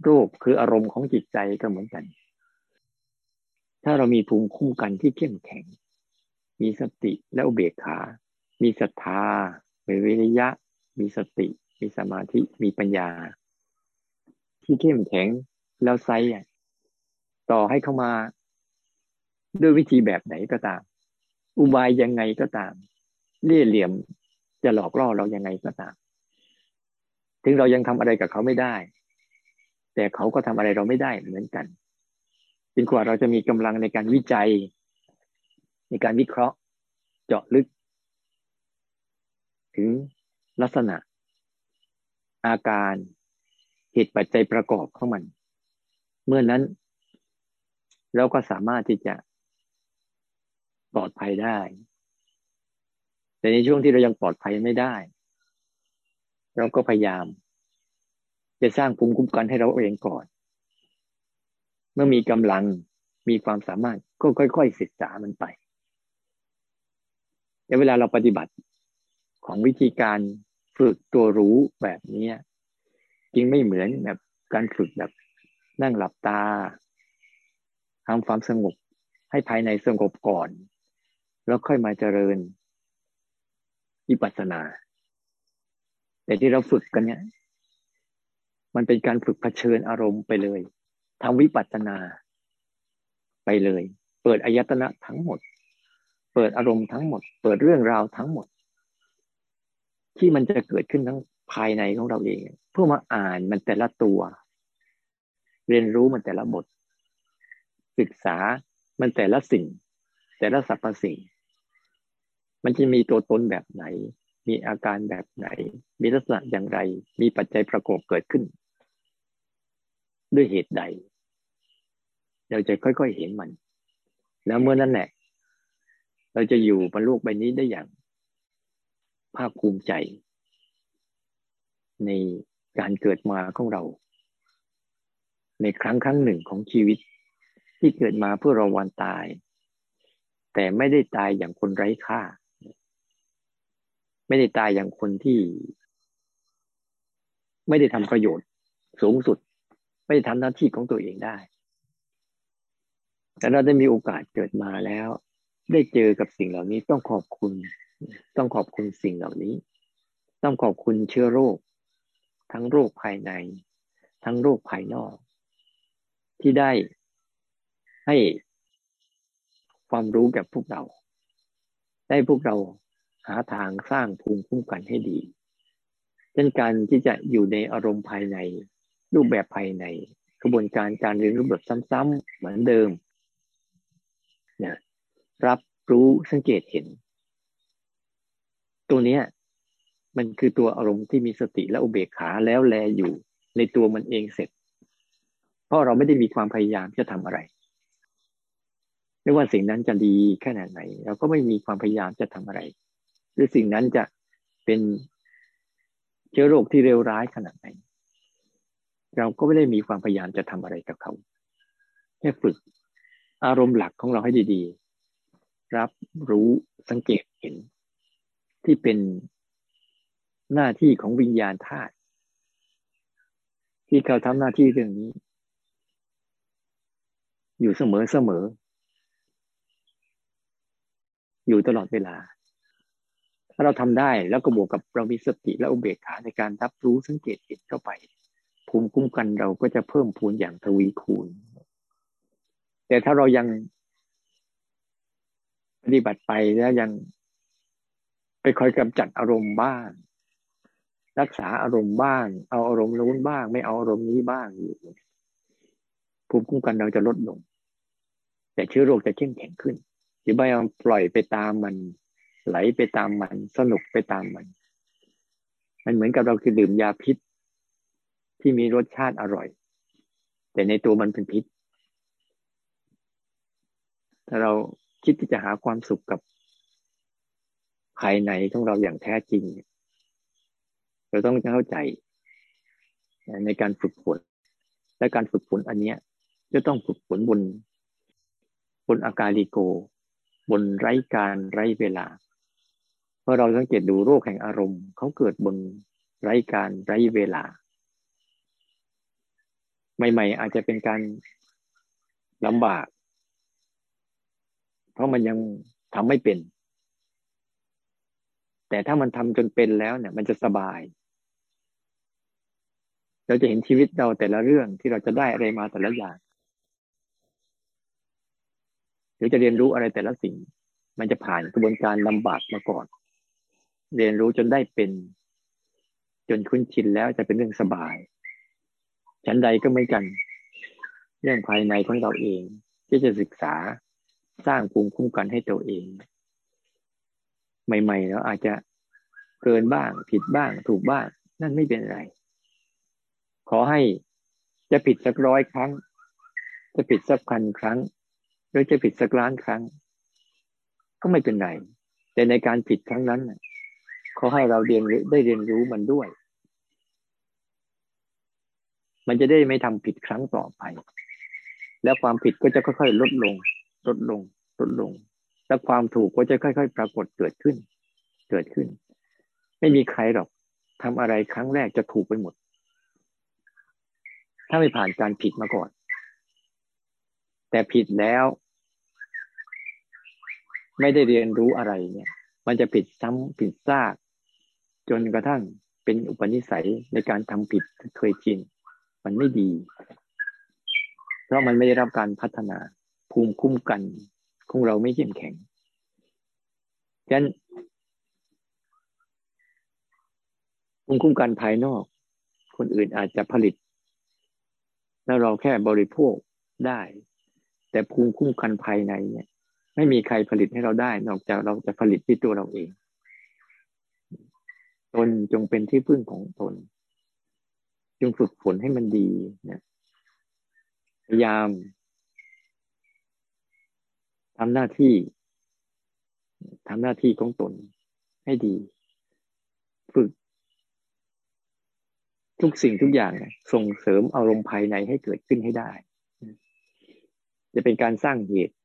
โรคคืออารมณ์ของจิตใจก็เหมือนกัน ถ้าเรามีภูมิคุ้มกันที่เข้มแข็ง มีสติและอุเบกขา มีศรัทธามีวิริยะ มีสติ มีสมาธิ มีปัญญา ที่เข้มแข็งแล้วไซต่อให้เข้ามา ด้วยวิธีแบบไหนก็ตาม อุบายยังไงก็ตาม เลี่ยเหลี่ยมจะหลอกล่อเรายังไงก็ตาม ถึงเรายังทำอะไรกับเขาไม่ได้ แต่เขาก็ทำอะไรเราไม่ได้เหมือนกันจนกว่าเราจะมีกำลังในการวิจัย ในการวิเคราะห์ เจาะลึก ถึงลักษณะ อาการเหตุปัจจัยประกอบของมัน เมื่อนั้น เราก็สามารถที่จะปลอดภัยได้ แต่ในช่วงที่เรายังปลอดภัยไม่ได้ เราก็พยายาม จะสร้างภูมิคุ้มกันให้เราเองก่อน เมื่อมีกำลังมีความสามารถก็ค่อย ๆ ศึกษามันไปแต่เวลาเราปฏิบัติของวิธีการฝึกตัวรู้แบบนี้จริงไม่เหมือนแบบการฝึกแบบนั่งหลับตาทำความสงบให้ภายในสงบก่อน แล้วค่อยมาเจริญ วิปัสสนา แต่ที่เราฝึกกันเนี่ย มันเป็นการฝึกเผชิญอารมณ์ไปเลยทำวิปัสสนาไปเลย เปิดอายตนะทั้งหมด เปิดอารมณ์ทั้งหมด เปิดเรื่องราวทั้งหมด ที่มันจะเกิดขึ้นทั้งภายในของเราเอง เพื่อมาอ่านมันแต่ละตัว เรียนรู้มันแต่ละบท ศึกษามันแต่ละสิ่ง แต่ละสรรพสิ่ง มันจะมีตัวตนแบบไหน มีอาการแบบไหน มีลักษณะอย่างไร มีปัจจัยประกอบเกิดขึ้น ด้วยเหตุใด เราจะค่อยๆเห็นมัน แล้วเมื่อนั้นแหละ เราจะอยู่บนโลกใบนี้ได้อย่าง ภาคภูมิใจ ในการเกิดมาของเรา ในครั้งครั้งหนึ่งของชีวิต ที่เกิดมาเพื่อราวันตาย แต่ไม่ได้ตายอย่างคนไร้ค่า ไม่ได้ตายอย่างคนที่ ไม่ได้ทำประโยชน์สูงสุด ไม่ได้ทำหน้าที่ของตัวเองได้ แต่เราได้มีโอกาสเกิดมาแล้ว ได้เจอกับสิ่งเหล่านี้ต้องขอบคุณ ต้องขอบคุณสิ่งเหล่านี้ ต้องขอบคุณเชื้อโรค ทั้งโรคภายใน ทั้งโรคภายนอก ที่ได้ให้ความรู้กับพวกเรา ได้พวกเรา หาทางสร้างภูมิคุ้มกันให้ดีเช่นการที่จะอยู่ในอารมณ์ภายใน รูปแบบภายในกระบวนการการเรียนรู้แบบซ้ำๆเหมือนเดิมนะรับรู้สังเกตเห็น ตัวเนี้ยมันคือตัวอารมณ์ที่มีสติและอุเบกขาแล้วแลอยู่ในตัวมันเองเสร็จ เพราะเราไม่ได้มีความพยายามจะทำอะไรไม่ว่าสิ่งนั้นจะดีแค่ไหนเราก็ไม่มีความพยายามจะทำอะไร หรือสิ่งนั้นจะเป็นเชื้อโรคที่เร็วร้ายขนาดไหน เราก็ไม่ได้มีความพยายามจะทำอะไรกับเขา แค่ฝึกอารมณ์หลักของเราให้ดีๆ รับรู้สังเกตเห็น ที่เป็นหน้าที่ของวิญญาณธาตุที่เขาทำหน้าที่เรื่องนี้ อยู่เสมอเสมออยู่ตลอดเวลา ถ้าเราทำได้แล้วก็บวกกับเรามีสติและอุเบกขาในการรับรู้สังเกตเห็นเข้าไป ภูมิคุ้มกันเราก็จะเพิ่มพูนอย่างทวีคูณ แต่ถ้าเรายังปฏิบัติไปแล้วยังไปคอยกำจัดอารมณ์บ้าง รักษาอารมณ์บ้าง เอาอารมณ์นู้นบ้าง ไม่เอาอารมณ์นี้บ้างอยู่ภูมิคุ้มกันเราจะลดลง แต่เชื้อโรคจะเข้มแข็งขึ้น หรือไม่เอาปล่อยไปตามมัน ไหลไปตามมัน สนุกไปตามมัน มันเหมือนกับเราคือดื่มยาพิษ ที่มีรสชาติอร่อย แต่ในตัวมันเป็นพิษ ถ้าเราคิดที่จะหาความสุขกับภายในของเราอย่างแท้จริง เราต้องเข้าใจ ในการฝึกฝนและการฝึกฝนอันนี้จะต้องฝึกฝนบน บนอากาลิโก บนไร้การไร้เวลา พอเราสังเกตดูโรคแห่งอารมณ์เขาเกิดบนไร้การไร้เวลา ใหม่ ๆ อาจจะเป็นการลำบาก เพราะมันยังทำไม่เป็น แต่ถ้ามันทำจนเป็นแล้วเนี่ย มันจะสบาย เราจะเห็นชีวิตเราแต่ละเรื่องที่เราจะได้อะไรมาแต่ละอย่างหรือจะเรียนรู้อะไรแต่ละสิ่ง มันจะผ่านกระบวนการลำบากมาก่อน เรียนรู้จนได้เป็น จนคุ้นชินแล้วจะเป็นเรื่องสบายฉันใดก็ไม่กัน เรื่องภายในของเราเอง ที่จะศึกษาสร้างภูมิคุ้มกันให้ตัวเอง ใหม่ๆแล้วอาจจะเกินบ้าง ผิดบ้าง ถูกบ้าง นั่นไม่เป็นไร ขอให้จะผิดสักร้อยครั้ง จะผิดสักพันครั้ง หรือจะผิดสักล้านครั้ง ก็ไม่เป็นไร แต่ในการผิดครั้งนั้น เขาให้เราเรียนได้เรียนรู้มันด้วย มันจะได้ไม่ทำผิดครั้งต่อไป แล้วความผิดก็จะค่อยๆลดลง ลดลง ลดลง แล้วความถูกก็จะค่อย ๆ ปรากฏเกิดขึ้น เกิดขึ้น ไม่มีใครหรอกทำอะไรครั้งแรกจะถูกไปหมด ถ้าไม่ผ่านการผิดมาก่อน แต่ผิดแล้ว ไม่ได้เรียนรู้อะไรเนี่ย มันจะผิดซ้ำผิดซาก จนกระทั่งเป็นอุปนิสัยในการทำผิดเคยชินมันไม่ดี เพราะมันไม่ได้รับการพัฒนาภูมิคุ้มกันของเราไม่เข้มแข็งฉะนั้นภูมิคุ้มกันภายนอก คนอื่นอาจจะผลิต แล้วเราแค่บริโภคได้ แต่ภูมิคุ้มกันภายในเนี่ย ไม่มีใครผลิตให้เราได้ นอกจากเราจะผลิตที่ตัวเราเอง ตนจงเป็นที่พึ่งของตน จงฝึกฝนให้มันดีนะพยายามทำหน้าที่ทำหน้าที่ของตนให้ดี ฝึก ทุกสิ่งทุกอย่างส่งเสริมอารมณ์ภายในให้เกิดขึ้นให้ได้ จะเป็นการสร้างเหตุ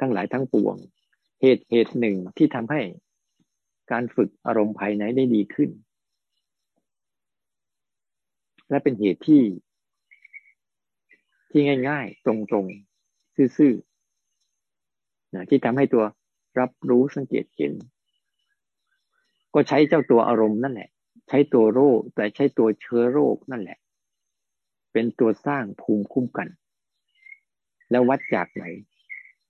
ทั้งหลายทั้งปวง เหตุเหตุหนึ่งที่ทำให้ การฝึกอารมณ์ภายในได้ดีขึ้น และเป็นเหตุที่ที่ง่าย ๆ ตรงๆ ซื่อๆนะที่ทำให้ตัวรับรู้สังเกตเห็น ก็ใช้เจ้าตัวอารมณ์นั่นแหละ ใช้ตัวโรค แต่ใช้ตัวเชื้อโรคนั่นแหละ เป็นตัวสร้างภูมิคุ้มกัน แล้ววัดจากไหน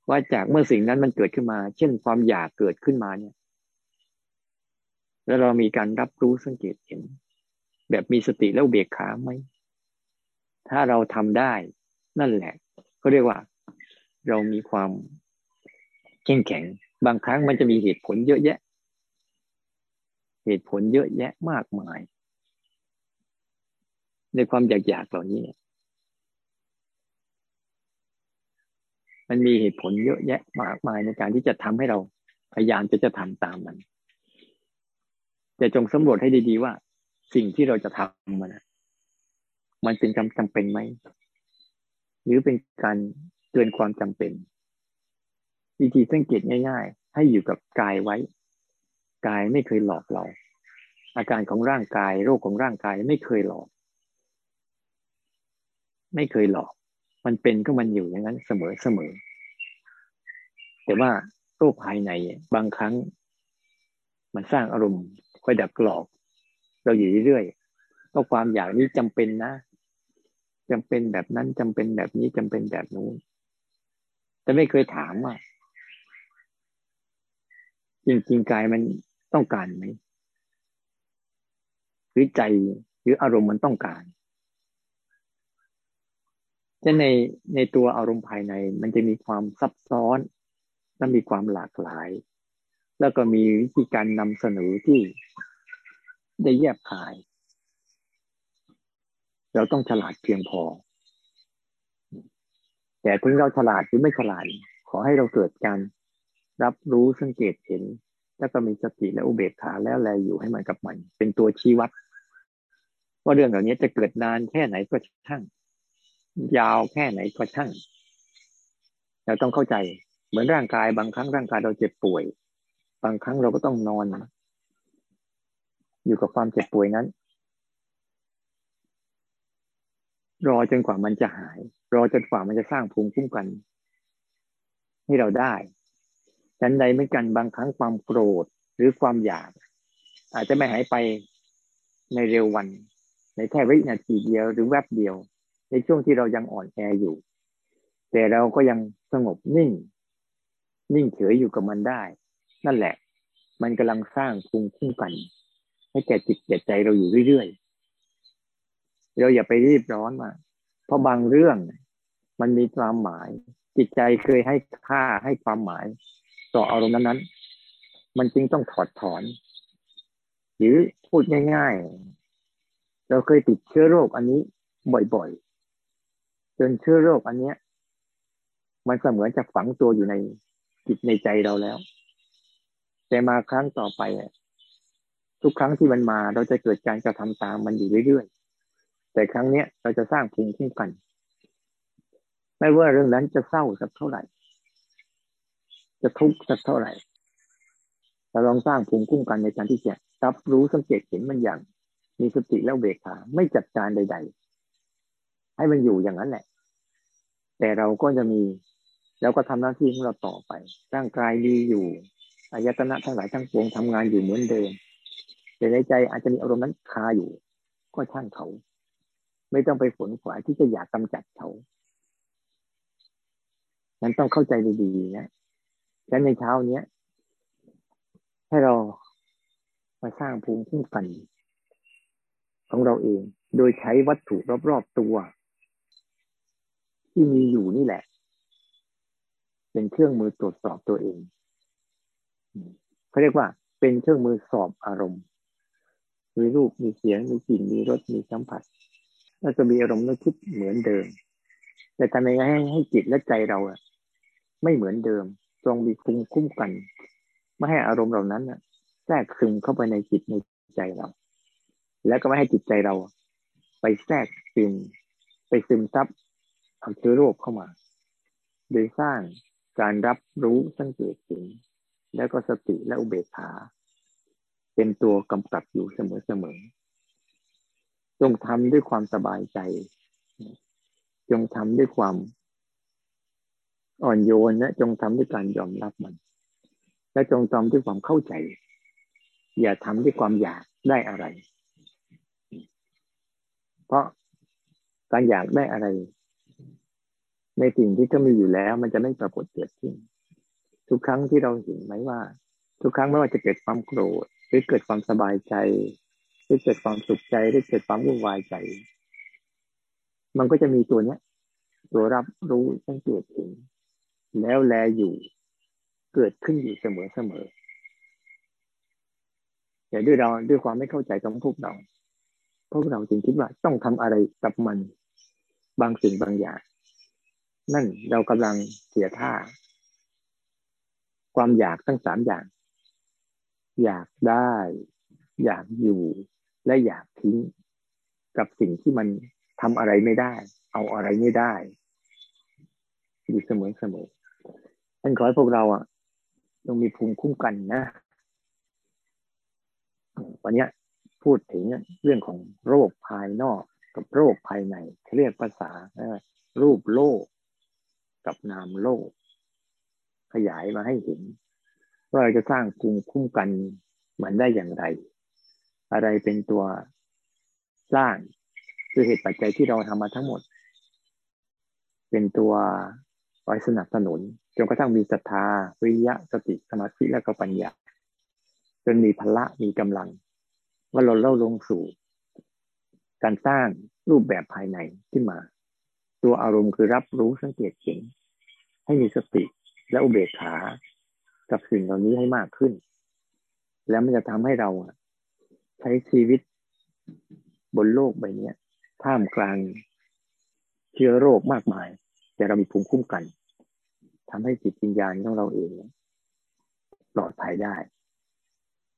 ว่าจากเมื่อสิ่งนั้นมันเกิดขึ้นมา เช่นความอยากเกิดขึ้นมาเนี่ย แล้วเรามีการรับรู้สังเกตเห็น แบบมีสติแล้วเบียกขาไหม ถ้าเราทำได้ นั่นแหละก็เรียกว่า เรามีความเข้มแข็ง บางครั้งมันจะมีเหตุผลเยอะแยะ เหตุผลเยอะแยะมากมาย ในความอยากๆเหล่านี้ มันมีเหตุผลเยอะแยะมากมายในการที่จะทำให้เราพยายามจะจะทำตามมัน แต่จงสำรวจให้ดีๆว่า สิ่งที่เราจะทำมันมันเป็นจำจำเป็นไหมหรือเป็นการเกินความจำเป็น วิธีสังเกตง่าย ๆ ให้อยู่กับกายไว้ กายไม่เคยหลอกเรา อาการของร่างกายโรคของร่างกายไม่เคยหลอก ไม่เคยหลอก มันเป็นก็มันอยู่อย่างนั้นเสมอเสมอแต่ว่าโรคภายในบางครั้ง มันสร้างอารมณ์ คอยดักหลอก เราอยู่เรื่อยๆก็ความอยากนี้จำเป็นนะจำเป็นแบบนั้นจำเป็นแบบนี้จำเป็นแบบนู้นแต่ไม่เคยถามว่าจริงๆกายมันต้องการไหมหรือใจหรืออารมณ์มันต้องการจะในในตัวอารมณ์ภายในมันจะมีความซับซ้อนและมีความหลากหลาย แล้วก็มีวิธีการนำเสนอที่ได้แยบคาย เราต้องฉลาดเพียงพอ แต่ถึงเราฉลาดหรือไม่ฉลาด ขอให้เราเกิดการรับรู้สังเกตเห็น แล้วก็มีสติและอุเบกขาแล้วแลอยู่ให้มันกับมัน เป็นตัวชี้วัด ว่าเรื่องเหล่านี้จะเกิดนานแค่ไหนก็ช่าง ยาวแค่ไหนก็ช่าง เราต้องเข้าใจ เหมือนร่างกายบางครั้งร่างกายเราเจ็บป่วย บางครั้งเราก็ต้องนอน อยู่กับความเจ็บป่วยนั้น รอจนกว่ามันจะหาย รอจนกว่ามันจะสร้างภูมิคุ้มกัน ให้เราได้ฉันใดไม่กันบางครั้งความโกรธหรือความอยาก อาจจะไม่หายไปในเร็ววัน ในแค่วินาทีเดียวหรือแวบเดียว ในช่วงที่เรายังอ่อนแออยู่ แต่เราก็ยังสงบนิ่ง นิ่งเฉยอยู่กับมันได้ นั่นแหละ มันกำลังสร้างภูมิคุ้มกัน ให้แก่จิตแก่ใจเราอยู่เรื่อยๆเราอย่าไปรีบร้อนมาเพราะบางเรื่อง มันมีความหมาย จิตใจเคยให้ค่าให้ความหมาย ต่ออารมณ์นั้นๆมันจึงต้องถอดถอน หรือพูดง่ายๆ เราเคยติดเชื้อโรคอันนี้บ่อยๆจนเชื้อโรคอันเนี้ย มันเสมือนจะฝังตัวอยู่ในจิตในใจเราแล้ว แต่มาครั้งต่อไปทุกครั้งที่มันมาเราจะเกิดการกระทำตามมันอยู่เรื่อยๆ แต่ครั้งเนี้ยเราจะสร้างภูมิคุ้มกัน ไม่ว่าเรื่องนั้นจะเศร้าสักเท่าไหร่ จะทุกข์สักเท่าไหร่เราลองสร้างภูมิคุ้มกันในการที่จะรับรู้สังเกตเห็นมันอย่าง มีสติแล้วเบกขาไม่จัดการใด ๆ ให้มันอยู่อย่างนั้นแหละ แต่เราก็จะมี แล้วก็ทำหน้าที่ของเราต่อไป ร่างกายดีอยู่ อายตนะทั้งหลายทั้งปวงทำงานอยู่เหมือนเดิม แต่ในใจอาจจะมีอารมณ์นั้นคาอยู่ ก็ช่างเขา ไม่ต้องไปฝนขวายที่จะอยากกำจัดเขานั้นต้องเข้าใจดีๆนะและในเช้าเนี้ยให้เรามาสร้างภูมิคุ้มกัน ของเราเอง โดยใช้วัตถุรอบๆตัว ที่มีอยู่นี่แหละ เป็นเครื่องมือตรวจสอบตัวเอง เขาเรียกว่าเป็นเครื่องมือสอบอารมณ์มีรูปมีเสียงมีกลิ่นมีรสมีสัมผัสแล้วจะมีอารมณ์นึกคิดเหมือนเดิม แต่ทำยังไงให้ให้จิตและใจเราอะไม่เหมือนเดิมจงมีคุ้มคุ้มกัน ไม่ให้อารมณ์เหล่านั้นอะแทรกซึมเข้าไปในจิตในใจเรา แล้วก็ไม่ให้จิตใจเรา ไปแทรกซึมไปซึมซับเอาเชื้อโรคเข้ามา โดยสร้างการรับรู้สังเกตเห็น แล้วก็สติและอุเบกขา เป็นตัวกำกับอยู่เสมอๆจงทำด้วยความสบายใจ จงทำด้วยความอ่อนโยนและจงทำด้วยการยอมรับมัน และจงทำด้วยความเข้าใจ อย่าทำด้วยความอยากได้อะไร เพราะการอยากได้อะไร ในสิ่งที่ก็มีอยู่แล้ว มันจะไม่ปรากฏเกิดขึ้น ทุกครั้งที่เราเห็นไหมว่า ทุกครั้งไม่ว่าจะเกิดความโกรธหรือเกิดความสบายใจหรือเกิดความสุขใจหรือเกิดความวุ่นวายใจ มันก็จะมีตัวเนี้ย ตัวรับรู้สังเกตเห็นแล้วแลอยู่ เกิดขึ้นอยู่เสมอเสมอแต่ด้วยเราด้วยความไม่เข้าใจของพวกเราพวกเราจึงคิดว่าต้องทำอะไรกับมัน บางสิ่งบางอย่าง นั่นเรากำลังเสียท่า ความอยากทั้งสามอย่าง อยากได้ อยากอยู่และอยากทิ้ง กับสิ่งที่มันทำอะไรไม่ได้ เอาอะไรไม่ได้อยู่เสมอเสมอท่านขอให้พวกเราอะต้องมีภูมิคุ้มกันนะวันนี้พูดถึงเรื่องของโรคภายนอกกับโรคภายในเรียกภาษารูปโลก กับนามโลก มาให้เห็น ว่าเราจะสร้างภูมิคุ้มกันมือนได้อย่างไร อะไรเป็นตัวสร้างคือเหตุปัจจัยที่เราทำมาทั้งหมด เป็นตัวคอยสนับสนุนจนกระทั่งมีศรัทธา วิริยะสติสมาธิและก็ปัญญา จนมีพละมีกำลัง ว่าเราเล่าลงสู่ การสร้างรูปแบบภายในขึ้นมา ตัวอารมณ์คือรับรู้สังเกตเห็นให้มีสติ และอุเบกขากับสิ่งเหล่านี้ให้มากขึ้น แล้วมันจะทำให้เราใช้ชีวิตบนโลกใบนี้ท่ามกลางเชื้อโรคมากมาย แต่เรามีภูมิคุ้มกันทำให้จิตวิญญาณของเราเองปลอดภัยได้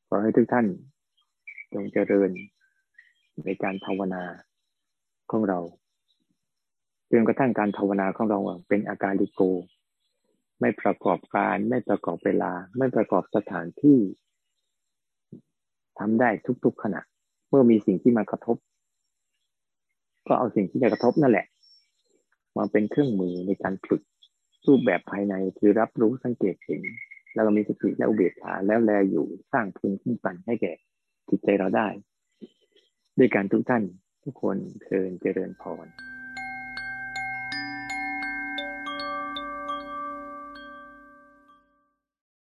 ขอให้ทุกท่านจงเจริญในการภาวนาของเราจนกระทั่งการภาวนาของเราเป็นอาการลิโก ไม่ประกอบการ ไม่ประกอบเวลา ไม่ประกอบสถานที่ทำได้ทุกๆขณะ เมื่อมีสิ่งที่มากระทบ ก็เอาสิ่งที่จะกระทบนั่นแหละมาเป็นเครื่องมือในการฝึกรูปแบบภายในคือรับรู้สังเกตเห็นแล้วก็มีสติและอุเบกขาแล้วแลอยู่สร้างภูมิคุ้มกันให้แก่จิตใจเราได้ ด้วยการทุกท่านทุกคนเชิญเจริญพร